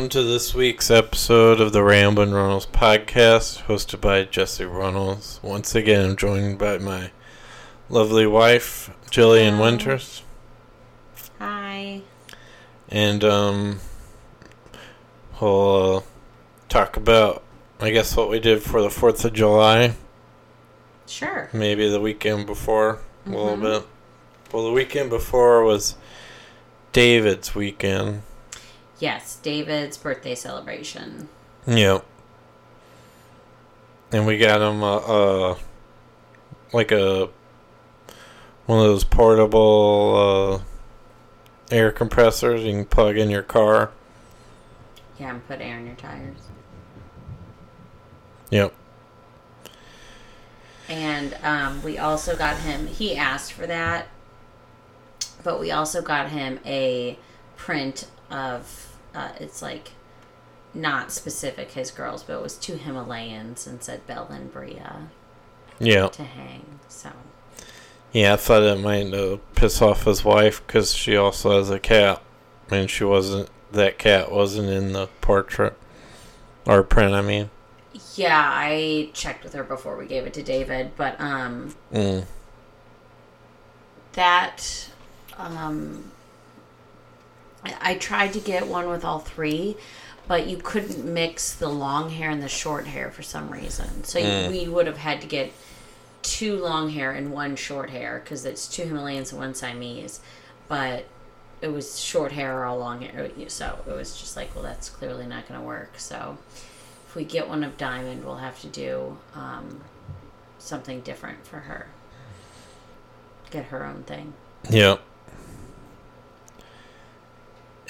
Welcome to this week's episode of the Ramblin' Runnels podcast, hosted by Jesse Runnels. Once again, I'm joined by my lovely wife, Jillian Hello. Winters. Hi. And, um, we'll uh, talk about, I guess, what we did for the 4th of July. Sure. Maybe the weekend before, a little Mhm. bit. Well, the weekend before was David's weekend. Yes, David's birthday celebration. Yep. And we got him uh, uh like a one of those portable uh air compressors you can plug in your car. Yeah, and put air in your tires. Yep. And um, we also got him, he asked for that, but we also got him a print of, uh, it's like not specific his girls, but it was two Himalayans and said Belle and Bria Yeah. to hang. So, Yeah, I thought it might uh, piss off his wife because she also has a cat, and she wasn't. That cat wasn't in the portrait or print. I mean. yeah, I checked with her before we gave it to David, but um, Mm. that um I tried to get one with all three, but you couldn't mix the long hair and the short hair for some reason. So you- Mm. we would have had to get two long hair and one short hair because it's two Himalayans and one Siamese, but it was short hair or all long hair. So it was just like, well, that's clearly not going to work. So if we get one of Diamond, we'll have to do um, something different for her. Get her own thing. Yep.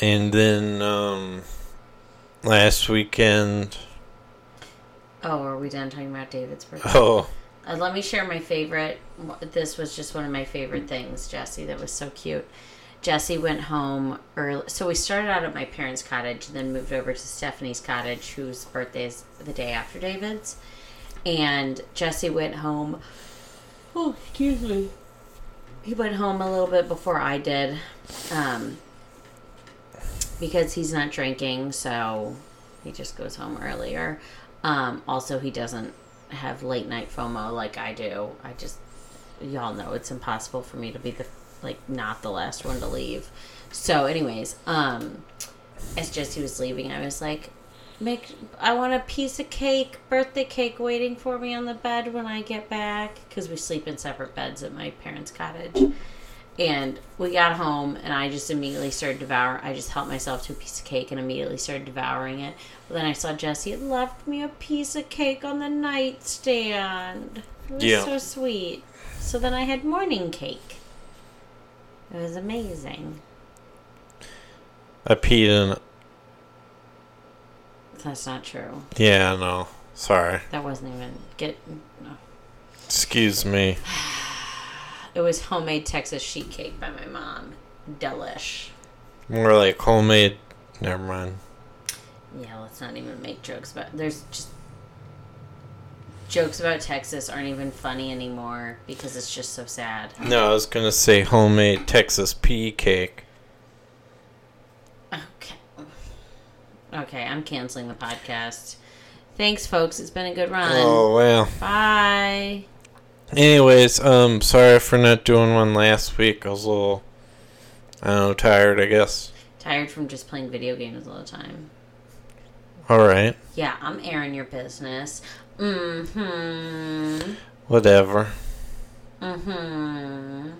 And then um, last weekend, Oh, are we done talking about David's birthday? oh Uh, let me share my favorite. This was just one of my favorite things, Jesse. That was so cute. Jesse went home early. So we started out at my parents' cottage, and then moved over to Stephanie's cottage, whose birthday is the day after David's. And Jesse went home. Oh, excuse me. He went home a little bit before I did, um, because he's not drinking, so he just goes home earlier. Um, also, he doesn't have late night FOMO like I do. I just, y'all know it's impossible for me to be the like not the last one to leave. So, anyways, um, as Jesse was leaving, I was like, "Make I want a piece of cake, birthday cake, waiting for me on the bed when I get back because we sleep in separate beds at my parents' cottage." And we got home, and I just immediately started devouring. I just helped myself to a piece of cake and immediately started devouring it. But then I saw Jesse had left me a piece of cake on the nightstand. It was Yeah. so sweet. So then I had morning cake. It was amazing. I peed in it. That's not true. Yeah, no. Sorry. That wasn't even get. No. Excuse me. It was homemade Texas sheet cake by my mom. Delish. More like homemade. Never mind. Yeah, let's not even make jokes about. There's just jokes about Texas aren't even funny anymore because it's just so sad. No, I was gonna say homemade Texas pea cake. Okay. Okay, I'm canceling the podcast. Thanks, folks. It's been a good run. Oh well. Bye. Anyways, um, sorry for not doing one last week. I was a little, I don't know, tired. I guess. Tired from just playing video games all the time. All right. Yeah, I'm airing your business. Mm-hmm. Whatever. Mm-hmm.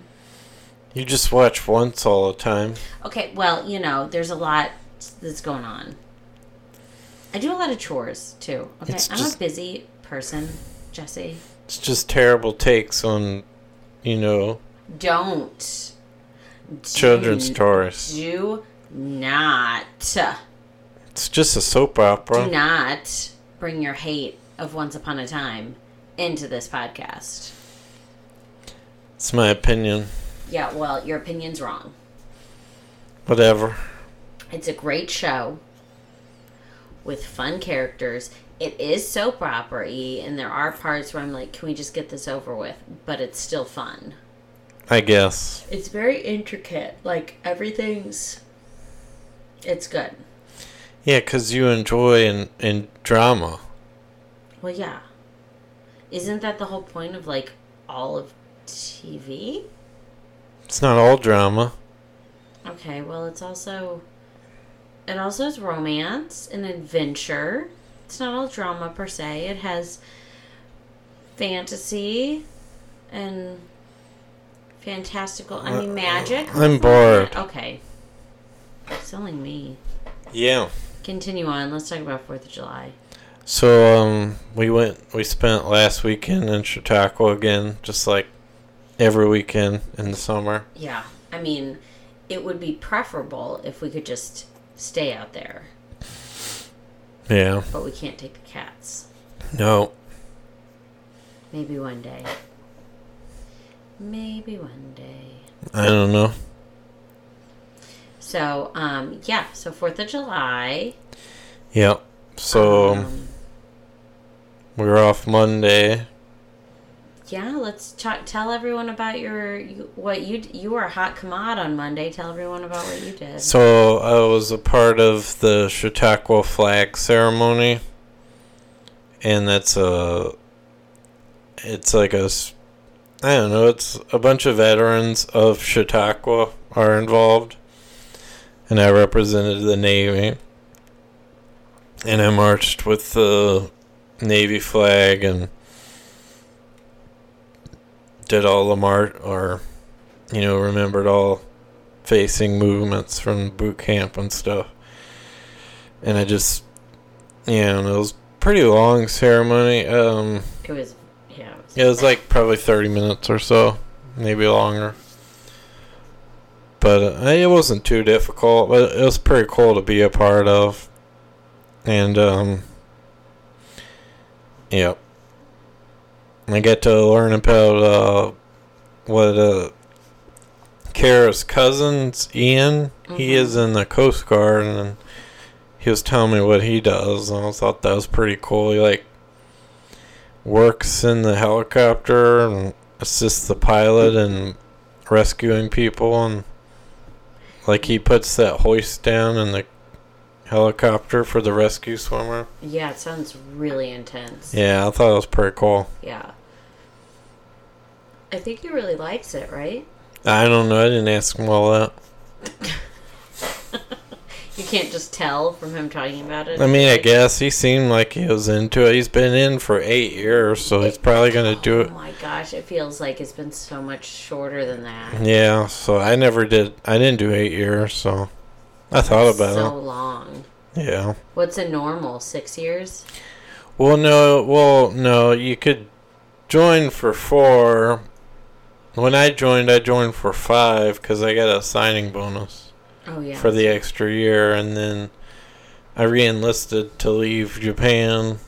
You just watch once all the time. Okay, well, you know, there's a lot that's going on. I do a lot of chores too. Okay, It's I'm just- a busy person, Jesse. It's just terrible takes on, you know, Don't. children's do, stories. Do not. It's just a soap opera. Do not bring your hate of Once Upon a Time into this podcast. It's my opinion. Yeah, well, your opinion's wrong. Whatever. It's a great show with fun characters. It is soap opera y, and there are parts where I'm like, can we just get this over with? But it's still fun. I guess. It's very intricate. Like, everything's. It's good. Yeah, because you enjoy in, in drama. Well, yeah. Isn't that the whole point of like all of TV? It's not all drama. Okay, well, it's also. It also is romance and adventure. It's not all drama per se. It has fantasy and fantastical. I mean, magic. I'm bored. Okay. It's only me. Yeah. Continue on. Let's talk about 4th of July. So um, we went. We spent last weekend in Chautauqua again, just like every weekend in the summer. Yeah. I mean, it would be preferable if we could just stay out there, Yeah. but we can't take the cats. No. Maybe one day. Maybe one day. I don't know. So, um, yeah, so 4th of July. Yeah. So um, we were off Monday. Yeah, let's talk, tell everyone about your, what you, you were a hot commode on Monday. Tell everyone about what you did. So I was a part of the Chautauqua flag ceremony, and that's a. It's like a I don't know. It's a bunch of veterans of Chautauqua are involved, and I represented the Navy. And I marched with the Navy flag and did all the march, or, you know, remembered all facing movements from boot camp and stuff. And I just, yeah, and it was pretty long ceremony. Um, it was, yeah. It was, it was like probably 30 minutes or so, maybe longer. But uh, it wasn't too difficult, but it was pretty cool to be a part of. And, um, yep. I get to learn about, uh, what, uh, Kara's cousin's Ian. He Mhm. is in the Coast Guard, and he was telling me what he does, and I thought that was pretty cool. He like works in the helicopter and assists the pilot in rescuing people, and like he puts that hoist down in the helicopter for the rescue swimmer. yeah, it sounds really intense. Yeah, I thought it was pretty cool. Yeah. I think he really likes it, right? I don't know. I didn't ask him all that. You can't just tell from him talking about it. I mean, I guess he seemed like he was into it. He's been in for eight years, so he's probably gonna do it. Oh my gosh, it feels like it's been so much shorter than that. Yeah, so I never did. I didn't do eight years, so I thought about it so long. Yeah. What's a normal? Six years? Well, no. Well, no. You could join for four. When I joined, I joined for five because I got a signing bonus Oh yeah. for the extra year, and then I re-enlisted to leave Japan,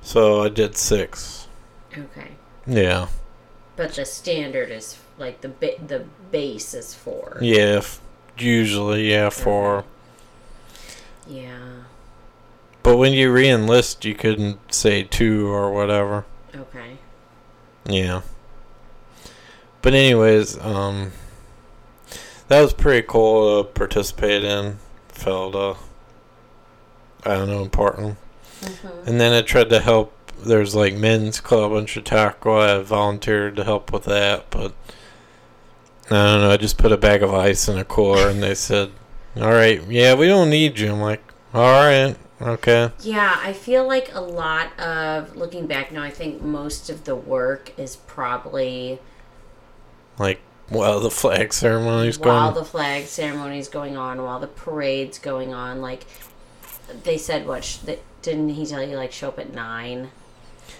so I did six. okay, Yeah. but the standard is like the ba- the base is four. Yeah. F- usually, yeah, for. Yeah. But when you re-enlist, you couldn't say two or whatever. Okay. Yeah. But anyways, um, that was pretty cool to participate in. Felt uh, I don't know, important. hmm And then I tried to help. There's like men's club in Chautauqua. I volunteered to help with that, but I don't know. I just put a bag of ice in a cooler, and they said, "All right, yeah, we don't need you." I'm like, "All right, okay." Yeah, I feel like a lot of looking back now. I think most of the work is probably Like, while the flag ceremony's while going. While the flag ceremony's going on, while the parade's going on. Like they said, what sh- they, didn't he tell you? Like show up at nine.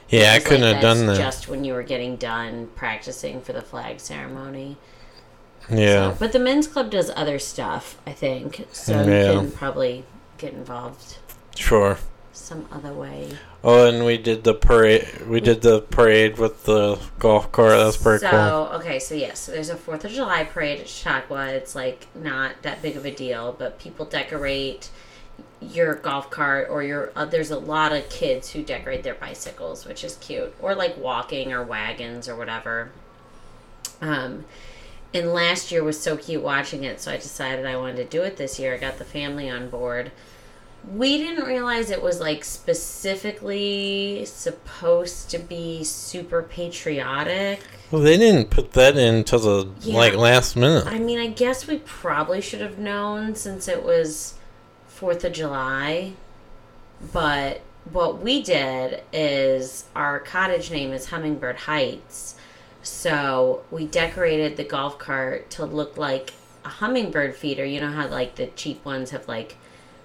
yeah, I couldn't like have done that. Just when you were getting done practicing for the flag ceremony. Yeah. So- but the men's club does other stuff, I think. So Yeah. you can probably get involved Sure. some other way. Oh, and we did the parade. We did the parade with the golf cart. That's pretty so, cool. okay, so yes, there's a 4th of July parade at Chautauqua. It's like not that big of a deal, but people decorate your golf cart or your uh, there's a lot of kids who decorate their bicycles, which is cute, or like walking or wagons or whatever. Um and last year was so cute watching it, so I decided I wanted to do it this year. I got the family on board. We didn't realize it was like specifically supposed to be super patriotic. Well, they didn't put that in until the Yeah. like last minute. I mean, I guess we probably should have known since it was 4th of July. But what we did is our cottage name is Hummingbird Heights. So we decorated the golf cart to look like a hummingbird feeder. You know how, like, the cheap ones have, like,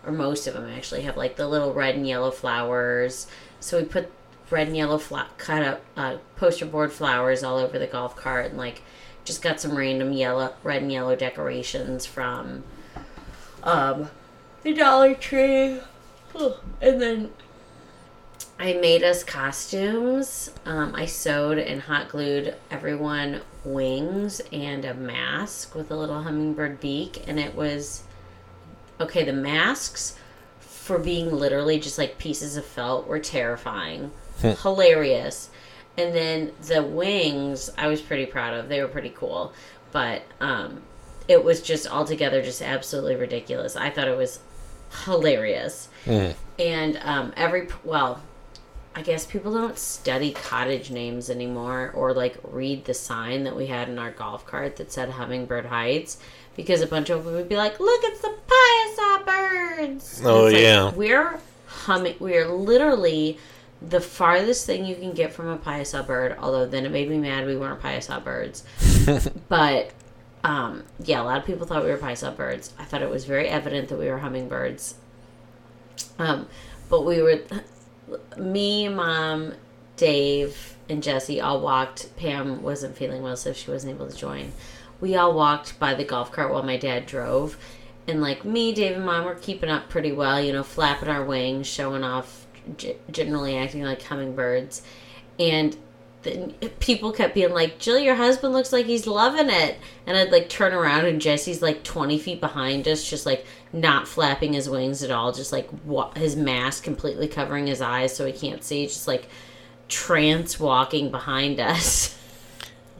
or most of them actually have, like, the little red and yellow flowers. So we put red and yellow cut up uh, poster board flowers all over the golf cart and, like, just got some random yellow, red and yellow decorations from um, the Dollar Tree. And then I made us costumes. Um, I sewed and hot glued everyone wings and a mask with a little hummingbird beak. And it was okay, the masks for being literally just like pieces of felt were terrifying, hilarious. And then the wings, I was pretty proud of. They were pretty cool, but um, it was just altogether just absolutely ridiculous. I thought it was hilarious. Mm. And um, every well, I guess people don't study cottage names anymore or like read the sign that we had in our golf cart that said Hummingbird Heights because a bunch of people would be like, "Look, it's the Piasa birds." Oh, like, yeah. we're humming. We're literally the farthest thing you can get from a Piasa bird. Although then it made me mad we weren't Piasa birds, but. Um, yeah, a lot of people thought we were Piasa birds. I thought it was very evident that we were hummingbirds. Um, but we were, me, mom, Dave, and Jesse all walked. Pam wasn't feeling well, so she wasn't able to join. We all walked by the golf cart while my dad drove. And like me, Dave, and mom were keeping up pretty well, you know, flapping our wings, showing off, generally acting like hummingbirds. And people kept being like, Jill, your husband looks like he's loving it. And I'd like turn around and Jesse's like 20 feet behind us, just like not flapping his wings at all, just like wa- his mask completely covering his eyes so he can't see, just like trance walking behind us.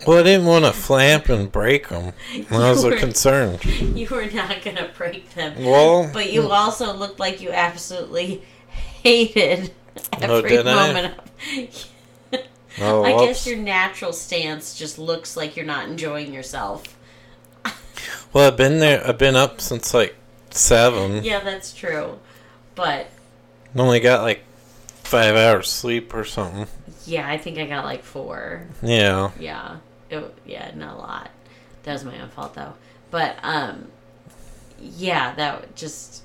Well, I didn't want to flap and break them. I was were- concerned. you were not going to break them. Well, But you mm. also looked like you absolutely hated oh, every Oh, did I? moment of oh, I guess your natural stance just looks like you're not enjoying yourself. well, I've been there. I've been up since like seven. Yeah, that's true. But Only got like five hours sleep or something. yeah, I think I got like four. Yeah. Yeah. It, yeah, not a lot. That was my own fault though. But um yeah, that just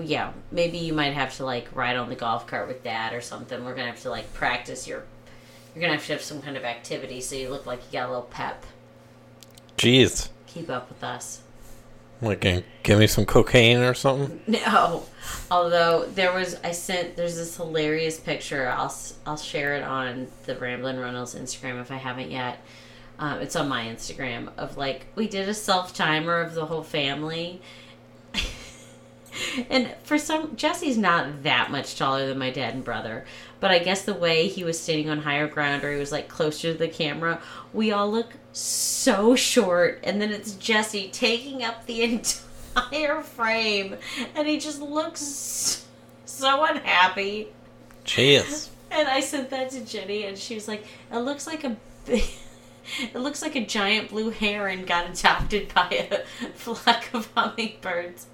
yeah, maybe you might have to like ride on the golf cart with dad or something. We're gonna have to like practice your you're gonna have to have some kind of activity so you look like you got a little pep. Jeez. Keep up with us. Like, give me some cocaine or something. No, although there was, I sent. There's this hilarious picture. I'll I'll share it on the Ramblin' Runnels Instagram if I haven't yet. Um, it's on my Instagram of like we did a self timer of the whole family. and for some, Jesse's not that much taller than my dad and brother, but I guess the way he was standing on higher ground or he was like closer to the camera, we all look so short. And then it's Jesse taking up the entire frame, and he just looks so unhappy. Jeez. And I sent that to Jenny, and she was like, "It looks like a." It looks like a giant blue heron got adopted by a flock of hummingbirds.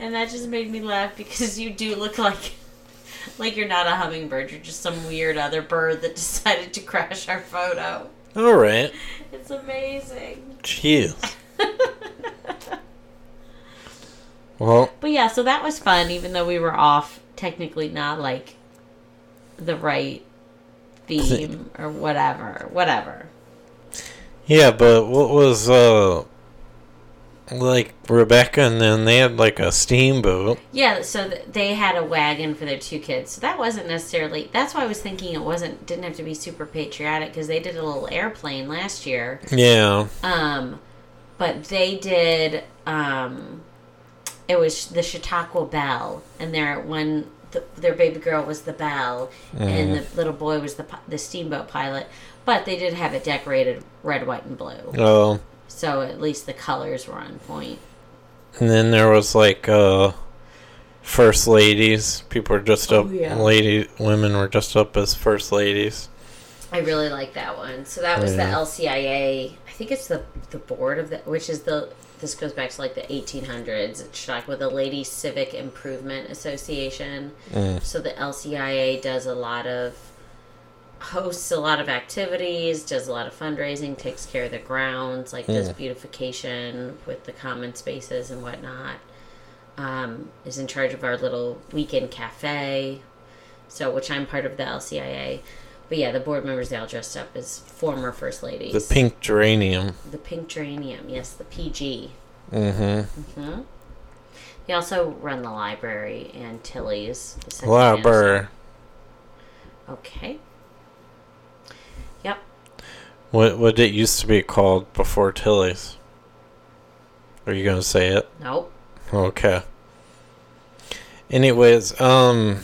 And that just made me laugh because you do look like like you're not a hummingbird, you're just some weird other bird that decided to crash our photo. All right. It's amazing. Jeez. Well, But yeah, so that was fun, even though we were off technically not like the right theme or whatever. Whatever. yeah, but what was uh like Rebecca and then they had like a steamboat. Yeah, so th- they had a wagon for their two kids. So that wasn't necessarily. That's why I was thinking it wasn't didn't have to be super patriotic because they did a little airplane last year. Yeah. Um, but they did. Um, it was the Chautauqua Belle, and their one the, their baby girl was the Belle, and the little boy was the the steamboat pilot. But they did have it decorated red, white, and blue, Oh, so at least the colors were on point. and then there was like uh first ladies. People were just Oh, up. yeah. Lady women were just up as first ladies. I really like that one. So that was Yeah. the LCIA. I think it's the the board of the, which is the. This goes back to like the 1800s. It's like with the Lady Civic Improvement Association. Mm. So the LCIA does a lot of hosts a lot of activities, does a lot of fundraising, takes care of the grounds, like does Mm. beautification with the common spaces and whatnot. Um, is in charge of our little weekend cafe. So which I'm part of the LCIA. But yeah, the board members they all dressed up as former first ladies. The pink geranium. The pink geranium, yes, the PG. Mm-hmm. Mm-hmm. They also run the library and Tilly's. Library. Okay. What what it used to be called before Tilly's? Are you gonna say it? Nope. Okay. Anyways, um,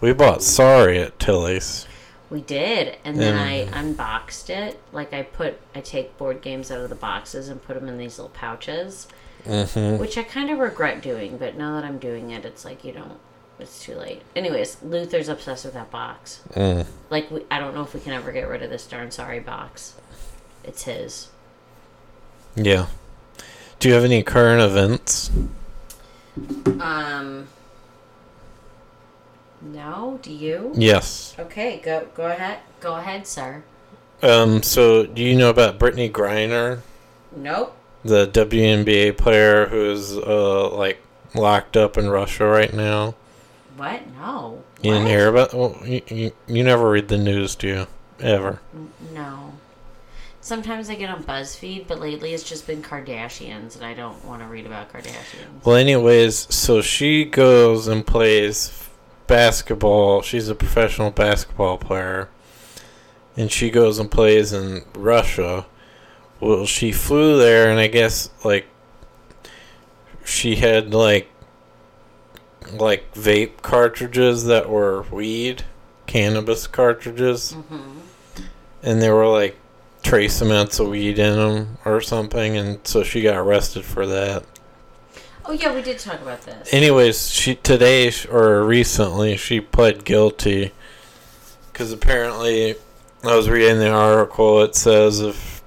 we bought Sorry at Tilly's. We did, and then. I unboxed it. Like I put, I take board games out of the boxes and put them in these little pouches, Mm-hmm. which I kind of regret doing. But now that I'm doing it, it's like you don't. It's too late. Anyways, Luther's obsessed with that box. Mm. Like we, I don't know if we can ever get rid of this darn sorry box. It's his. Yeah. Do you have any current events? Um. No, do you? Yes. Okay, go go ahead. Go ahead, sir. Um. So, do you know about Brittney Griner, Nope. the WNBA player who's uh like locked up in Russia right now? What? No. You didn't What? hear about? Well, you, you you never read the news, do you? Ever? No. Sometimes I get on BuzzFeed, but lately it's just been Kardashians, and I don't want to read about Kardashians. Well, anyways, so she goes and plays basketball. She's a professional basketball player. And she goes and plays in Russia. Well, she flew there, and I guess, like, she had, like, like vape cartridges that were weed, cannabis cartridges. hmm And there were, like, trace amounts of weed in them or something. And so she got arrested for that. Oh yeah, we did talk about this. Anyways, she today or recently she pled guilty because apparently I was reading the article. It says if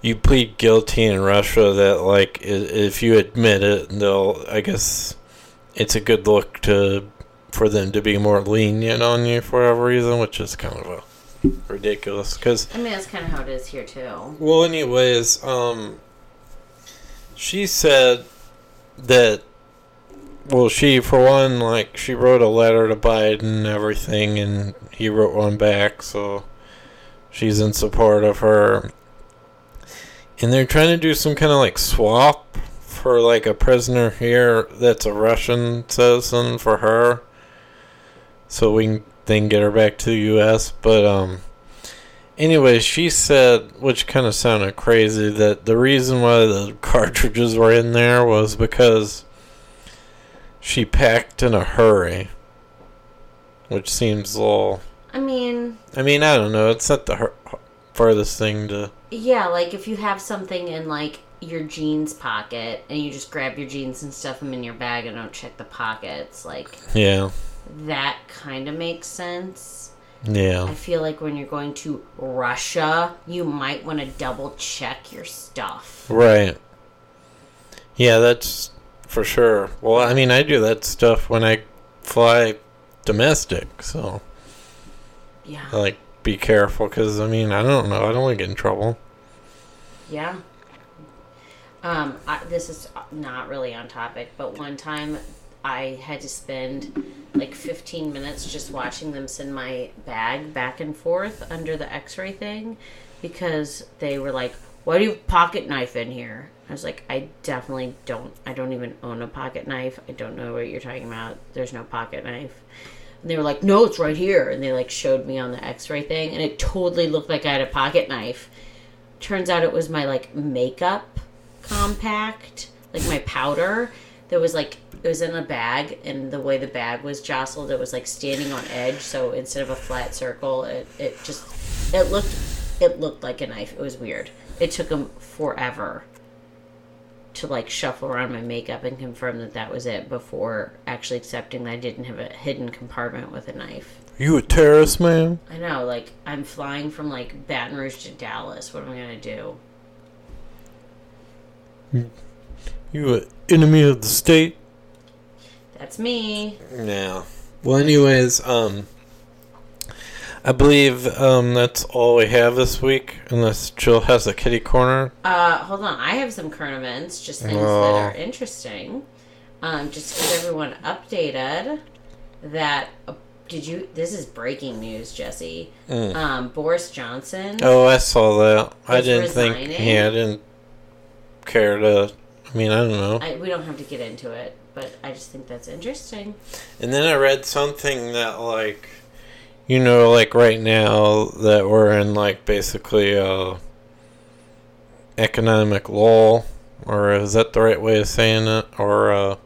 you plead guilty in Russia, that like if you admit it, they'll. I guess it's a good look to for them to be more lenient on you for whatever reason, which is kind of a ridiculous. Because I mean, that's kind of how it is here too. well, anyways, um, she said that. Well, she for one, like she wrote a letter to Biden and everything, and he wrote one back, so she's in support of her. And they're trying to do some kind of like swap for like a prisoner here that's a Russian citizen for her, so we can then get her back to the U.S. But um, Anyway, she said, which kind of sounded crazy, that the reason why the cartridges were in there was because she packed in a hurry. Which seems a little. I mean, I mean, I don't know. It's not the hur- farthest thing to. yeah, like if you have something in like your jeans pocket and you just grab your jeans and stuff them in your bag and don't check the pockets, like Yeah. that kind of makes sense. Yeah. I feel like when you're going to Russia, you might want to double check your stuff. Right. Yeah, that's for sure. Well, I mean, I do that stuff when I fly domestic, so. Yeah. Like, be careful, because, I mean, I don't know. I don't want to get in trouble. Yeah. Um, I, this is not really on topic, but one time I had to spend like 15 minutes just watching them send my bag back and forth under the x ray thing because they were like, Why do you pocket knife in here? I was like, I definitely don't. I don't even own a pocket knife. I don't know what you're talking about. There's no pocket knife. And they were like, No, it's right here. And they like showed me on the x ray thing, and it totally looked like I had a pocket knife turns out it was my like makeup compact like my powder that was like it was in a bag and the way the bag was jostled it was like standing on edge so instead of a flat circle it, it just it looked it looked like a knife it was weird it took them forever to like shuffle around my makeup and confirm that that was it before actually accepting that I didn't have a hidden compartment with a knife. You a terrorist, man? I know, like I'm flying from like Baton Rouge to Dallas. What am I gonna do? You an enemy of the state? That's me. Yeah. Well, anyways, um, I believe um that's all we have this week, unless Jill has a kitty corner. Uh, hold on. I have some current events, just things Oh. that are interesting. Um, just to get everyone updated. That uh, did you? This is breaking news, Jesse. Um, Boris Johnson. Oh, I saw that. I didn't think. Yeah, I didn't care to. I mean, I don't know. I, we don't have to get into it, but I just think that's interesting. And then I read something that like you know like right now that we're in like basically a economic lull or is that the right way of saying it or uh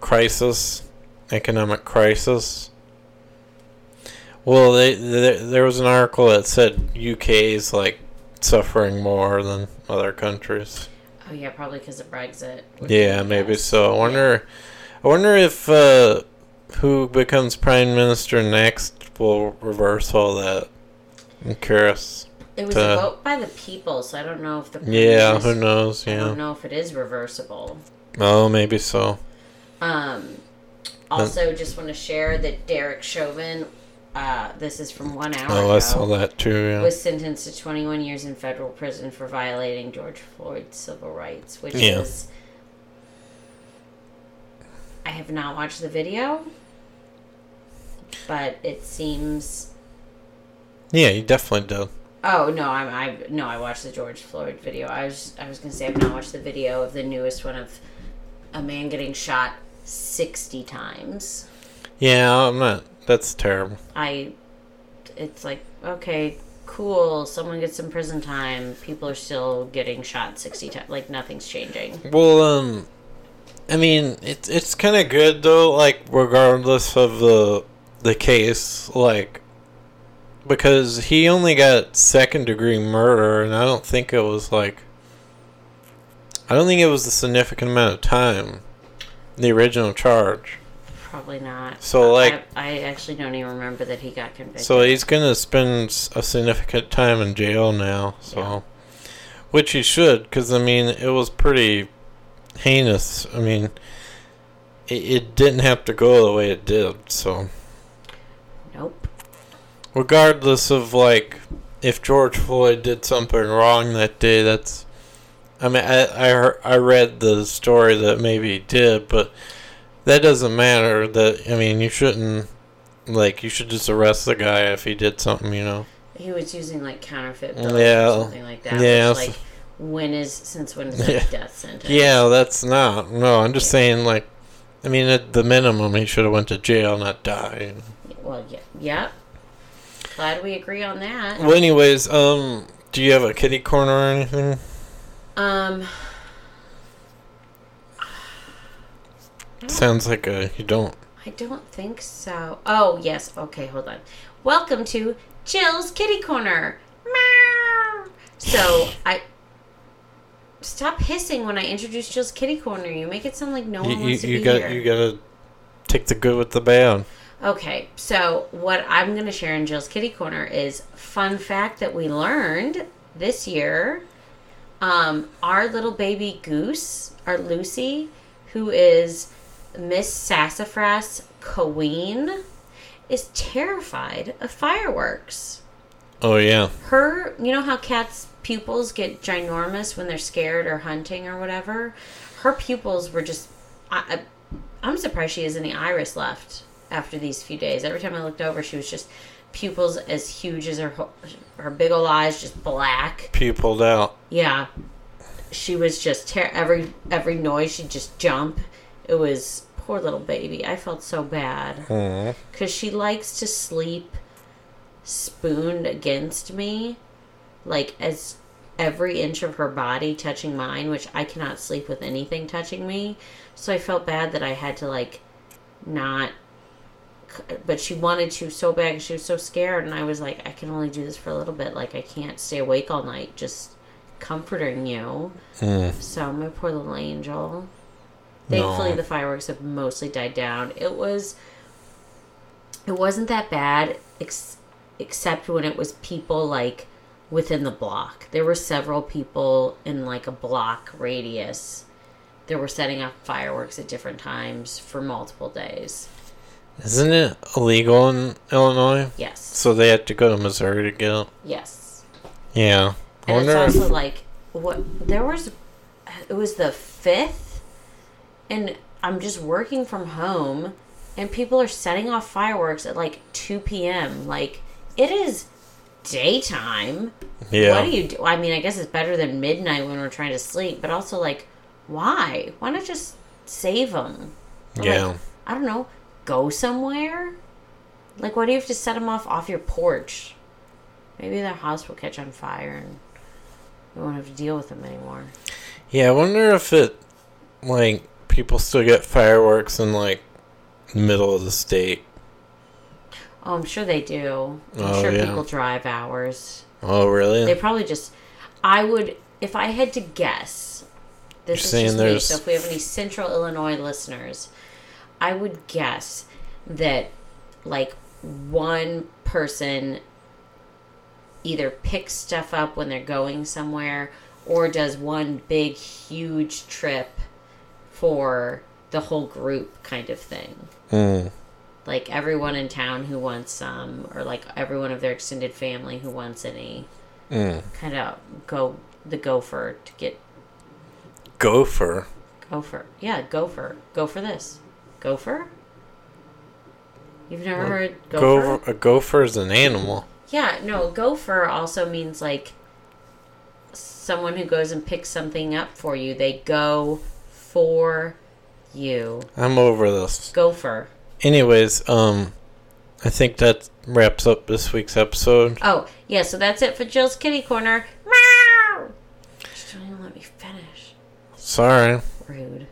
crisis economic crisis well they, they there was an article that said UK is like suffering more than other countries Oh yeah, probably because of Brexit. yeah, maybe yes. so. I wonder. I wonder if uh, who becomes prime minister next will reverse all that. I'm curious. It was to- a vote by the people, so I don't know if the Yeah, who knows? Yeah, I don't know if it is reversible. Oh, maybe so. Um, also, just want to share that Derek Chauvin, uh, this is from one hour Oh, ago, I saw that too. Yeah. was sentenced to 21 years in federal prison for violating George Floyd's civil rights, which Yeah. is. I have not watched the video, but it seems. Yeah, you definitely do. Oh no, I'm I no, I watched the George Floyd video. I was I was gonna say I've not watched the video of the newest one of a man getting shot sixty times. Yeah, I'm not. That's terrible. I it's like, okay, cool, someone gets some prison time, people are still getting shot sixty times like nothing's changing. Well, um, I mean, it's it's kind of good though. Like, regardless of the the case, like, because he only got second degree murder, and I don't think it was like, I don't think it was a significant amount of time. The original charge. Probably not. So, like- I, I actually don't even remember that he got convicted. So he's gonna spend a significant time in jail now. So, Yeah. which he should, because I mean, it was pretty heinous. I mean, it, it didn't have to go the way it did. So, nope. regardless of like if George Floyd did something wrong that day, that's. I mean, I I, heard, I read the story that maybe he did, but that doesn't matter. That I mean, you shouldn't. Like you should just arrest the guy if he did something, you know. He was using like counterfeit bills Yeah. or something like that. Yeah, Which, like when is since when is that Yeah. death sentence? Yeah, that's not. No, I'm just saying, like, I mean, at the minimum, he should have went to jail, not die. Well, yeah, yeah. Glad we agree on that. Well, anyways, um, do you have a kitty corner or anything? Um, Sounds like a you don't. I don't think so. Oh, yes. Okay, hold on. Welcome to Jill's Kitty Corner. Meow. So, I stop hissing when I introduce Jill's Kitty Corner. You make it sound like no one you, wants to you be got here. you gotta take the good with the bad. Okay, so what I'm going to share in Jill's Kitty Corner is fun fact that we learned this year. Um, our little baby goose, our Lucy, who is Miss Sassafras Queen, is terrified of fireworks. Oh yeah, Her, you know how cats' pupils get ginormous when they're scared or hunting or whatever? Her pupils were just. I, I, I'm surprised she has any iris left after these few days. Every time I looked over, she was just pupils as huge as her her big old eyes, just black. pupiled out. Yeah, she was just ter- every every noise she'd just jump. It was poor little baby. I felt so bad because she likes to sleep spooned against me, like as every inch of her body touching mine, which I cannot sleep with anything touching me. So I felt bad that I had to like not. But she wanted to so bad she was so scared, and I was like, I can only do this for a little bit. Like I can't stay awake all night just comforting you. Mm. So my poor little angel. Thankfully, No. the fireworks have mostly died down. It was, it wasn't that bad, ex- except when it was people like within the block. There were several people in like a block radius that were setting off fireworks at different times for multiple days. Isn't it illegal in Illinois? Yes, So they had to go to Missouri to get it. yes. Yeah. I And it's wonder if- also like what there was. It was the fifth, and I'm just working from home, and people are setting off fireworks at like two p.m. Like it is daytime. yeah. What do you do? I mean, I guess it's better than midnight when we're trying to sleep, but also like, why? Why not just save them? yeah. I don't know. Go somewhere. Like, why do you have to set them off off your porch? Maybe their house will catch on fire and we won't have to deal with them anymore. Yeah, I wonder if it like people still get fireworks in like the middle of the state. Oh, I'm sure they do. I'm Oh, sure yeah. people drive hours. Oh, really? They probably just. I would, if I had to guess. This You're is saying just me. there's- So if we have any Central Illinois listeners, I would guess that like one person either picks stuff up when they're going somewhere or does one big huge trip for the whole group kind of thing Mm. like everyone in town who wants some or like everyone of their extended family who wants any Mm. kind of go the gopher to get Gopher. gopher yeah gopher go for this gopher you've never Well, heard gopher Gopher. A gopher is an animal. yeah no gopher also means like someone who goes and picks something up for you they go for you I'm over this. gopher Anyways, um, I think that wraps up this week's episode. oh yeah so that's it for jill's kitty corner Meow! Just don't even let me finish Sorry. rude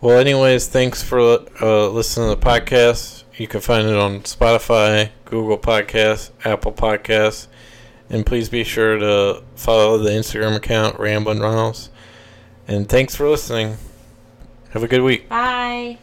Well, anyways, thanks for uh, listening to the podcast. You can find it on Spotify, Google Podcasts, Apple Podcasts, and please be sure to follow the Instagram account Ramblin' Runnels. And thanks for listening. Have a good week. Bye.